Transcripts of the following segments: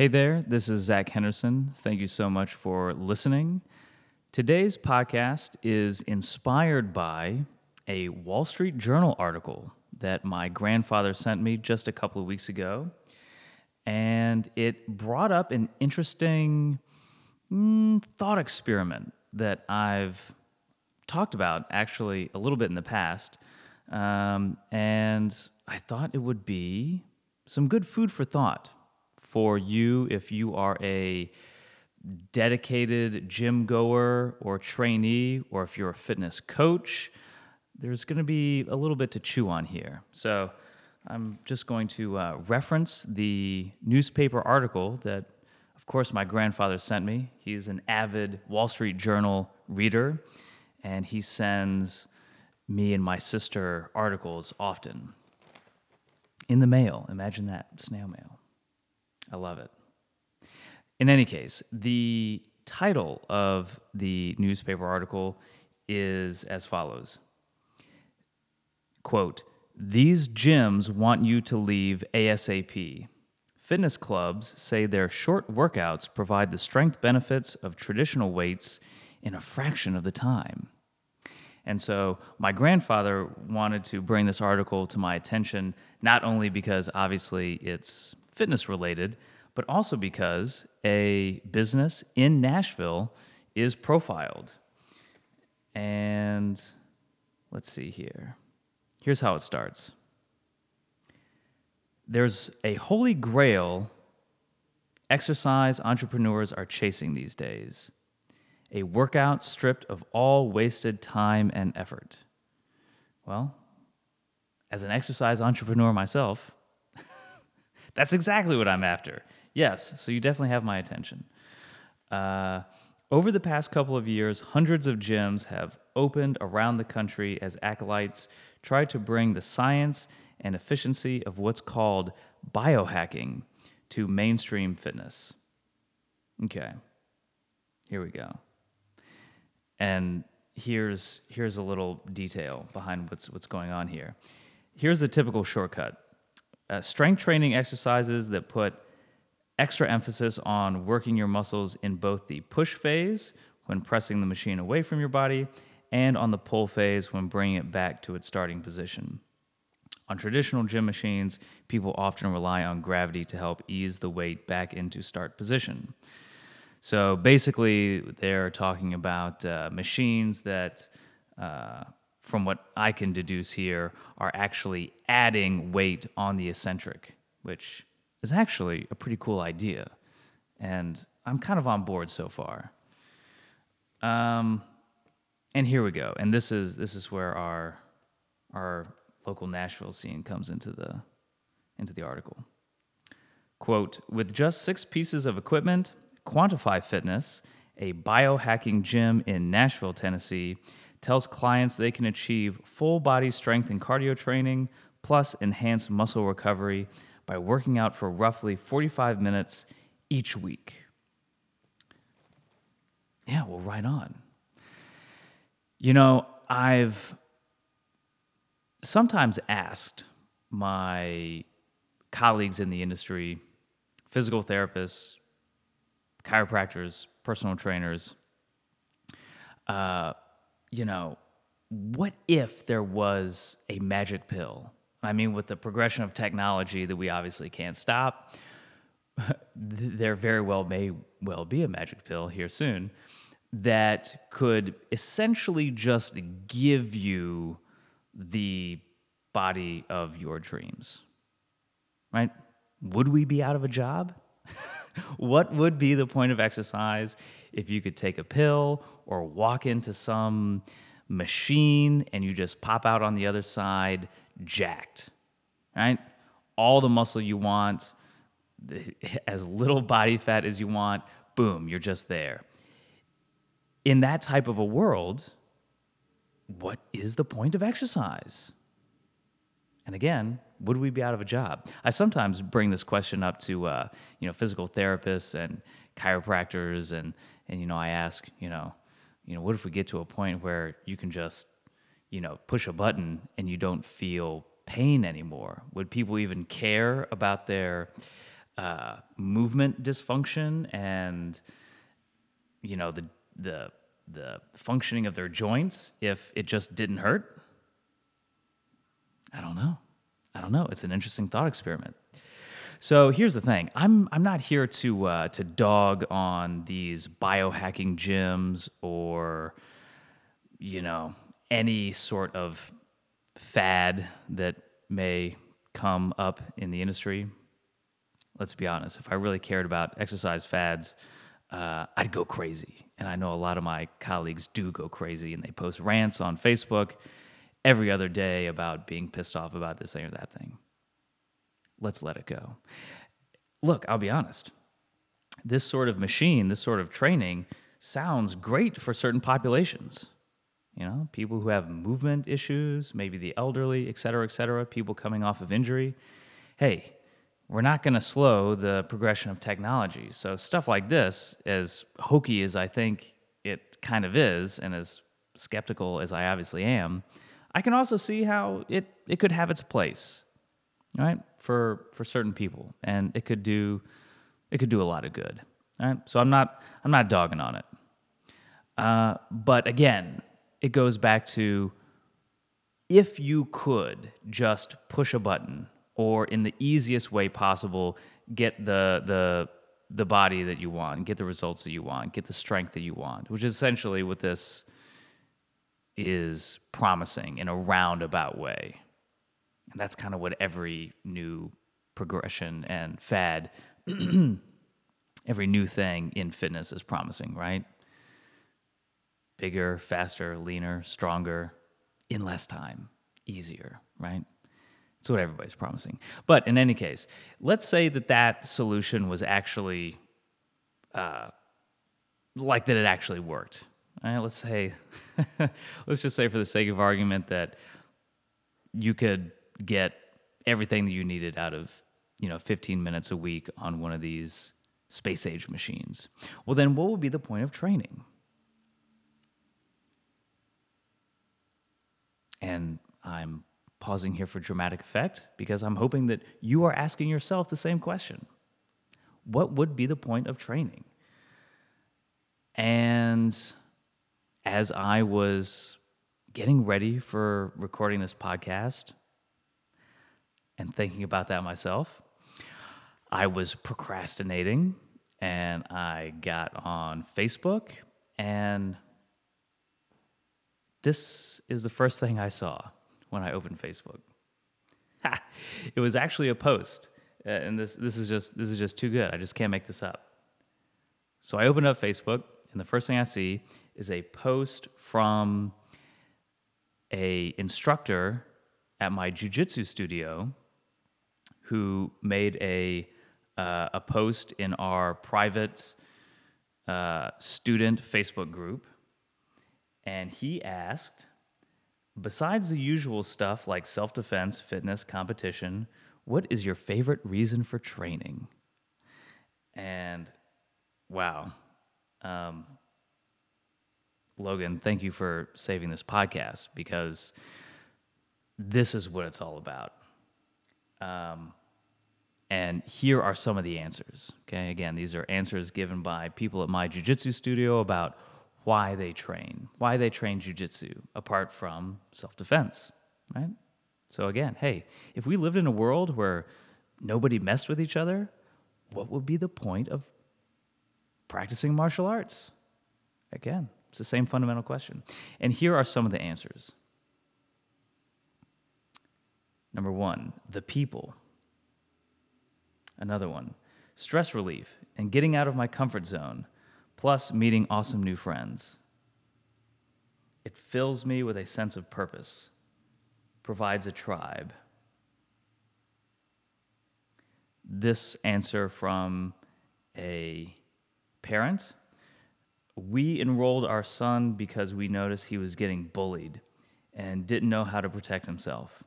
Hey there, this is Zach Henderson. Thank you so much for listening. Today's podcast is inspired by a Wall Street Journal article that my grandfather sent me just a couple of weeks ago. And it brought up an interesting mm, thought experiment that I've talked about actually a little bit in the past. Um, and I thought it would be some good food for thought for you if you are a dedicated gym goer or trainee, or if you're a fitness coach. There's going to be a little bit to chew on here. So I'm just going to uh, reference the newspaper article that, of course, my grandfather sent me. He's an avid Wall Street Journal reader, and he sends me and my sister articles often in the mail. Imagine that snail mail. I love it. In any case, the title of the newspaper article is as follows Quote, These gyms want you to leave ASAP. Fitness clubs say their short workouts provide the strength benefits of traditional weights in a fraction of the time. And so my grandfather wanted to bring this article to my attention, not only because obviously it's fitness related, but also because a business in Nashville is profiled. And let's see here. Here's how it starts there's a holy grail exercise entrepreneurs are chasing these days a workout stripped of all wasted time and effort. Well, as an exercise entrepreneur myself, that's exactly what I'm after. Yes, so you definitely have my attention. Uh, over the past couple of years, hundreds of gyms have opened around the country as acolytes try to bring the science and efficiency of what's called biohacking to mainstream fitness. Okay, here we go. And here's here's a little detail behind what's what's going on here. Here's the typical shortcut: uh, strength training exercises that put extra emphasis on working your muscles in both the push phase when pressing the machine away from your body and on the pull phase when bringing it back to its starting position. On traditional gym machines, people often rely on gravity to help ease the weight back into start position. So basically, they're talking about uh, machines that, uh, from what I can deduce here, are actually adding weight on the eccentric, which is actually a pretty cool idea. And I'm kind of on board so far. Um, and here we go. And this is this is where our our local Nashville scene comes into the into the article. Quote, with just six pieces of equipment, Quantify Fitness, a biohacking gym in Nashville, Tennessee, tells clients they can achieve full body strength and cardio training, plus enhanced muscle recovery by working out for roughly 45 minutes each week. Yeah, well, right on. You know, I've sometimes asked my colleagues in the industry, physical therapists, chiropractors, personal trainers, uh, you know, what if there was a magic pill I mean, with the progression of technology that we obviously can't stop, there very well may well be a magic pill here soon that could essentially just give you the body of your dreams. Right? Would we be out of a job? what would be the point of exercise if you could take a pill or walk into some machine and you just pop out on the other side jacked, right? All the muscle you want, as little body fat as you want, boom, you're just there. In that type of a world, what is the point of exercise? And again, would we be out of a job? I sometimes bring this question up to uh, you know physical therapists and chiropractors, and and you know I ask you know you know what if we get to a point where you can just you know, push a button and you don't feel pain anymore? Would people even care about their uh, movement dysfunction and you know the the the functioning of their joints if it just didn't hurt? I don't know. I don't know. It's an interesting thought experiment. So here's the thing: I'm I'm not here to uh, to dog on these biohacking gyms or you know any sort of fad that may come up in the industry. Let's be honest. If I really cared about exercise fads, uh, I'd go crazy. And I know a lot of my colleagues do go crazy and they post rants on Facebook every other day about being pissed off about this thing or that thing. Let's let it go. Look, I'll be honest. This sort of machine, this sort of training sounds great for certain populations. You know, people who have movement issues, maybe the elderly, et cetera, et cetera, people coming off of injury. Hey, we're not going to slow the progression of technology. So, stuff like this, as hokey as I think it kind of is, and as skeptical as I obviously am, I can also see how it, it could have its place, right? For, for certain people. And it could do, it could do a lot of good. Right? So I'm not, I'm not dogging on it. Uh, but again, it goes back to if you could just push a button or in the easiest way possible get the the the body that you want, get the results that you want, get the strength that you want, which is essentially what this is promising in a roundabout way. And that's kind of what every new progression and fad, every new thing in fitness is promising, right? bigger, faster, leaner, stronger, in less time, easier, right? That's what everybody's promising. But in any case, let's say that that solution was actually uh, like that it actually worked. Let's say, let's just say for the sake of argument that you could get everything that you needed out of you know 15 minutes a week on one of these space age machines. Well, then what would be the point of training? And I'm pausing here for dramatic effect because I'm hoping that you are asking yourself the same question What would be the point of training? And as I was getting ready for recording this podcast and thinking about that myself, I was procrastinating and I got on Facebook and this is the first thing I saw when I opened Facebook. It was actually a post, uh, and this this is just this is just too good. I just can't make this up. So I opened up Facebook, and the first thing I see is a post from a instructor at my jujitsu studio who made a uh, a post in our private uh, student Facebook group and he asked, besides the usual stuff like self defense, fitness, competition, what is your favorite reason for training? And wow. Um, Logan, thank you for saving this podcast because this is what it's all about. Um, and here are some of the answers. Okay, again, these are answers given by people at my jiu-jitsu studio about why they train, why they train jujitsu, apart from self defense, right? So, again, hey, if we lived in a world where nobody messed with each other, what would be the point of practicing martial arts? Again, it's the same fundamental question. And here are some of the answers. Number one, the people. Another one, stress relief and getting out of my comfort zone plus meeting awesome new friends. It fills me with a sense of purpose, provides a tribe. This answer from a parent we enrolled our son because we noticed he was getting bullied and didn't know how to protect himself.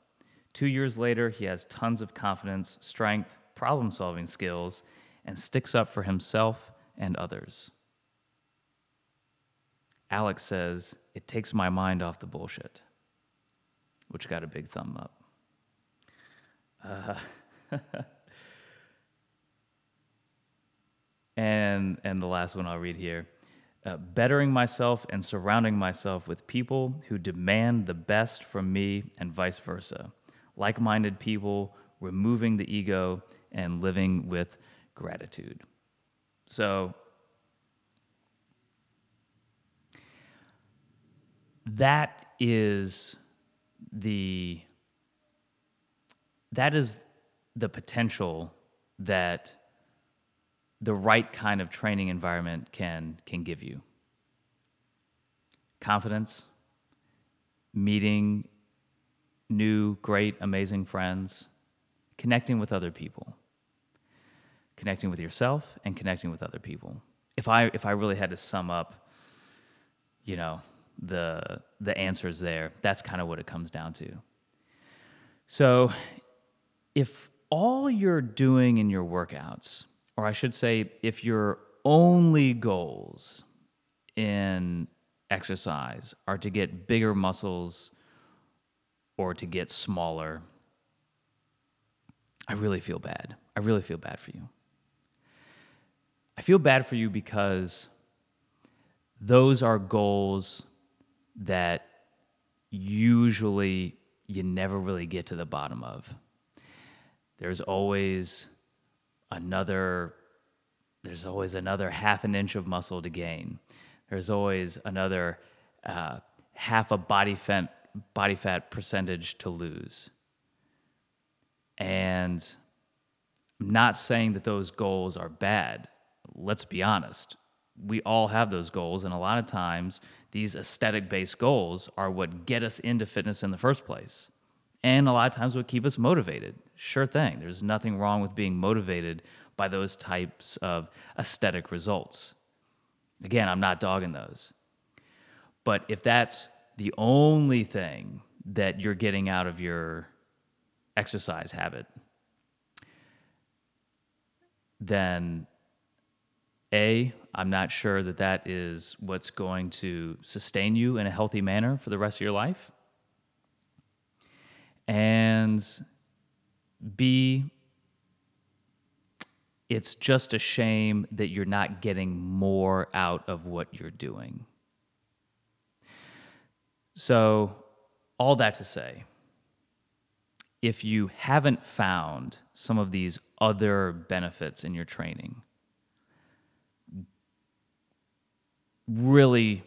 Two years later, he has tons of confidence, strength, problem solving skills, and sticks up for himself and others. Alex says, It takes my mind off the bullshit, which got a big thumb up. Uh, And and the last one I'll read here. Uh, bettering myself and surrounding myself with people who demand the best from me and vice versa. Like minded people, removing the ego and living with gratitude. So, that is the that is the potential that the right kind of training environment can can give you confidence meeting new great amazing friends connecting with other people connecting with yourself and connecting with other people if i if i really had to sum up you know the the answers there that's kind of what it comes down to so if all you're doing in your workouts or I should say, if your only goals in exercise are to get bigger muscles or to get smaller, I really feel bad. I really feel bad for you. I feel bad for you because those are goals that usually you never really get to the bottom of. There's always another there's always another half an inch of muscle to gain. There's always another uh, half a body fat body fat percentage to lose. And I'm not saying that those goals are bad. Let's be honest. We all have those goals, and a lot of times these aesthetic based goals are what get us into fitness in the first place and a lot of times what keep us motivated. Sure thing. There's nothing wrong with being motivated by those types of aesthetic results. Again, I'm not dogging those. But if that's the only thing that you're getting out of your exercise habit, then A, I'm not sure that that is what's going to sustain you in a healthy manner for the rest of your life. And B, it's just a shame that you're not getting more out of what you're doing. So, all that to say, if you haven't found some of these other benefits in your training, really,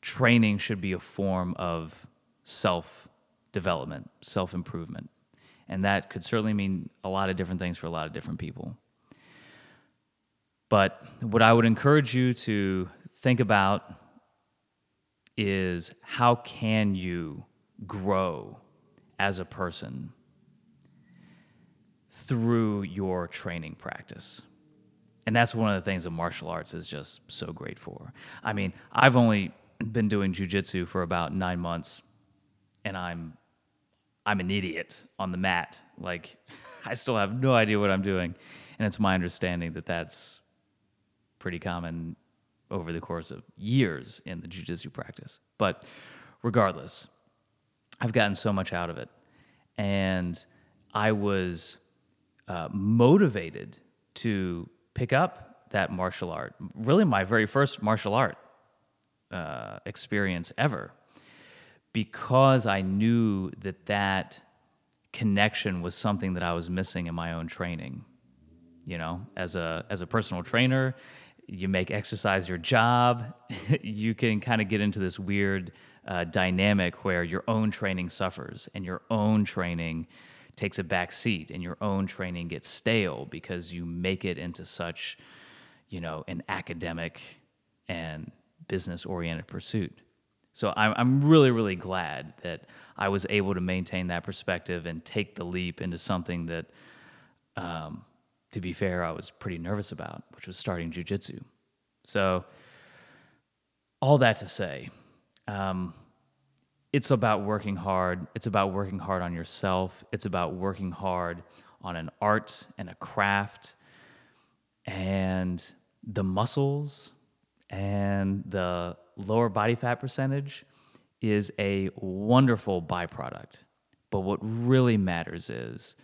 training should be a form of self development, self improvement. And that could certainly mean a lot of different things for a lot of different people. But what I would encourage you to think about is how can you grow as a person through your training practice? And that's one of the things that martial arts is just so great for. I mean, I've only been doing jujitsu for about nine months, and I'm I'm an idiot on the mat. Like, I still have no idea what I'm doing. And it's my understanding that that's pretty common over the course of years in the jujitsu practice. But regardless, I've gotten so much out of it. And I was uh, motivated to pick up that martial art, really my very first martial art uh, experience ever because I knew that that connection was something that I was missing in my own training. You know, as a as a personal trainer, you make exercise your job. you can kind of get into this weird uh, dynamic where your own training suffers and your own training takes a back seat and your own training gets stale because you make it into such, you know, an academic and business oriented pursuit. So I'm, really, really glad that I was able to maintain that perspective and take the leap into something that, um, to be fair, I was pretty nervous about, which was starting jujitsu. So, all that to say, um, it's about working hard. It's about working hard on yourself. It's about working hard on an art and a craft and the muscles and the lower body fat percentage is a wonderful byproduct. But what really matters is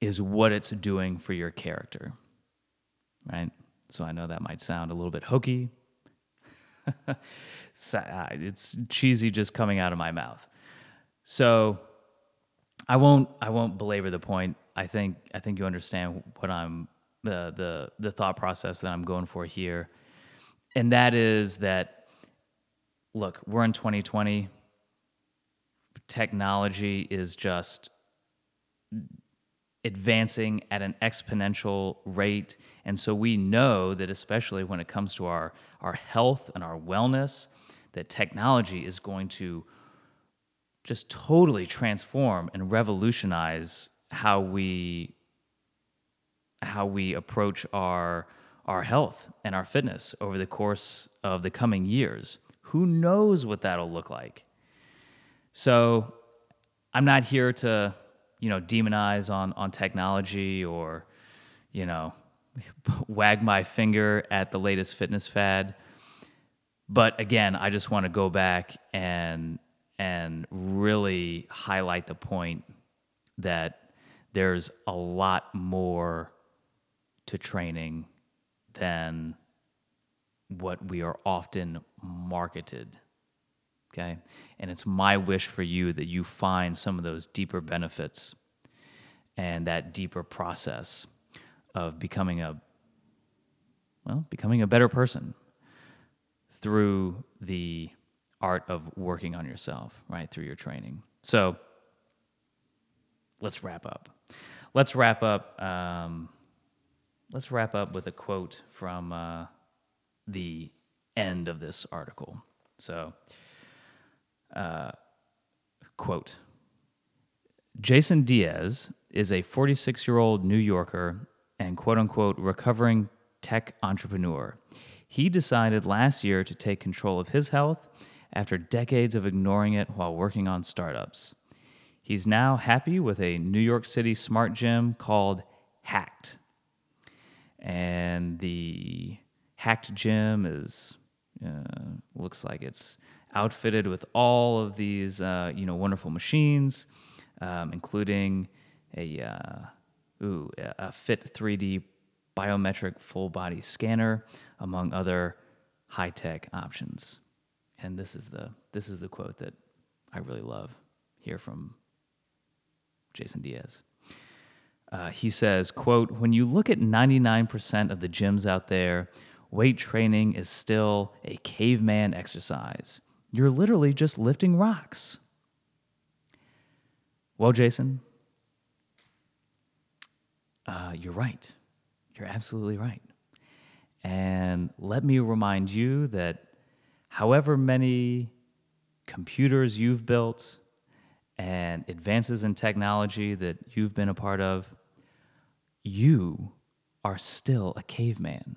is what it's doing for your character. Right? So I know that might sound a little bit hokey. Uh, it's cheesy just coming out of my mouth. So I won't I won't belabor the point. I think I think you understand what I'm the the the thought process that I'm going for here. And that is that look, we're in 2020. Technology is just advancing at an exponential rate. And so we know that, especially when it comes to our, our health and our wellness, that technology is going to just totally transform and revolutionize how we how we approach our our health and our fitness over the course of the coming years. Who knows what that'll look like? So I'm not here to you know demonize on on technology or you know wag my finger at the latest fitness fad. But again i just want to go back and and really highlight the point that there's a lot more to training than what we are often marketed Okay. And it's my wish for you that you find some of those deeper benefits and that deeper process of becoming a, well, becoming a better person through the art of working on yourself, right? Through your training. So let's wrap up. Let's wrap up. Um, let's wrap up with a quote from uh, the end of this article. So, uh, quote Jason Diaz is a 46 year old New Yorker and quote unquote recovering tech entrepreneur. He decided last year to take control of his health after decades of ignoring it while working on startups. He's now happy with a New York City smart gym called Hacked. And the Hacked gym is uh, looks like it's outfitted with all of these uh, you know wonderful machines, um, including a uh, ooh, a Fit 3D biometric full body scanner, among other high tech options. And this is the this is the quote that I really love here from Jason Diaz. Uh, he says, quote, when you look at 99% of the gyms out there, weight training is still a caveman exercise. You're literally just lifting rocks. Well, Jason, uh, you're right. You're absolutely right. And let me remind you that however many computers you've built and advances in technology that you've been a part of, you are still a caveman.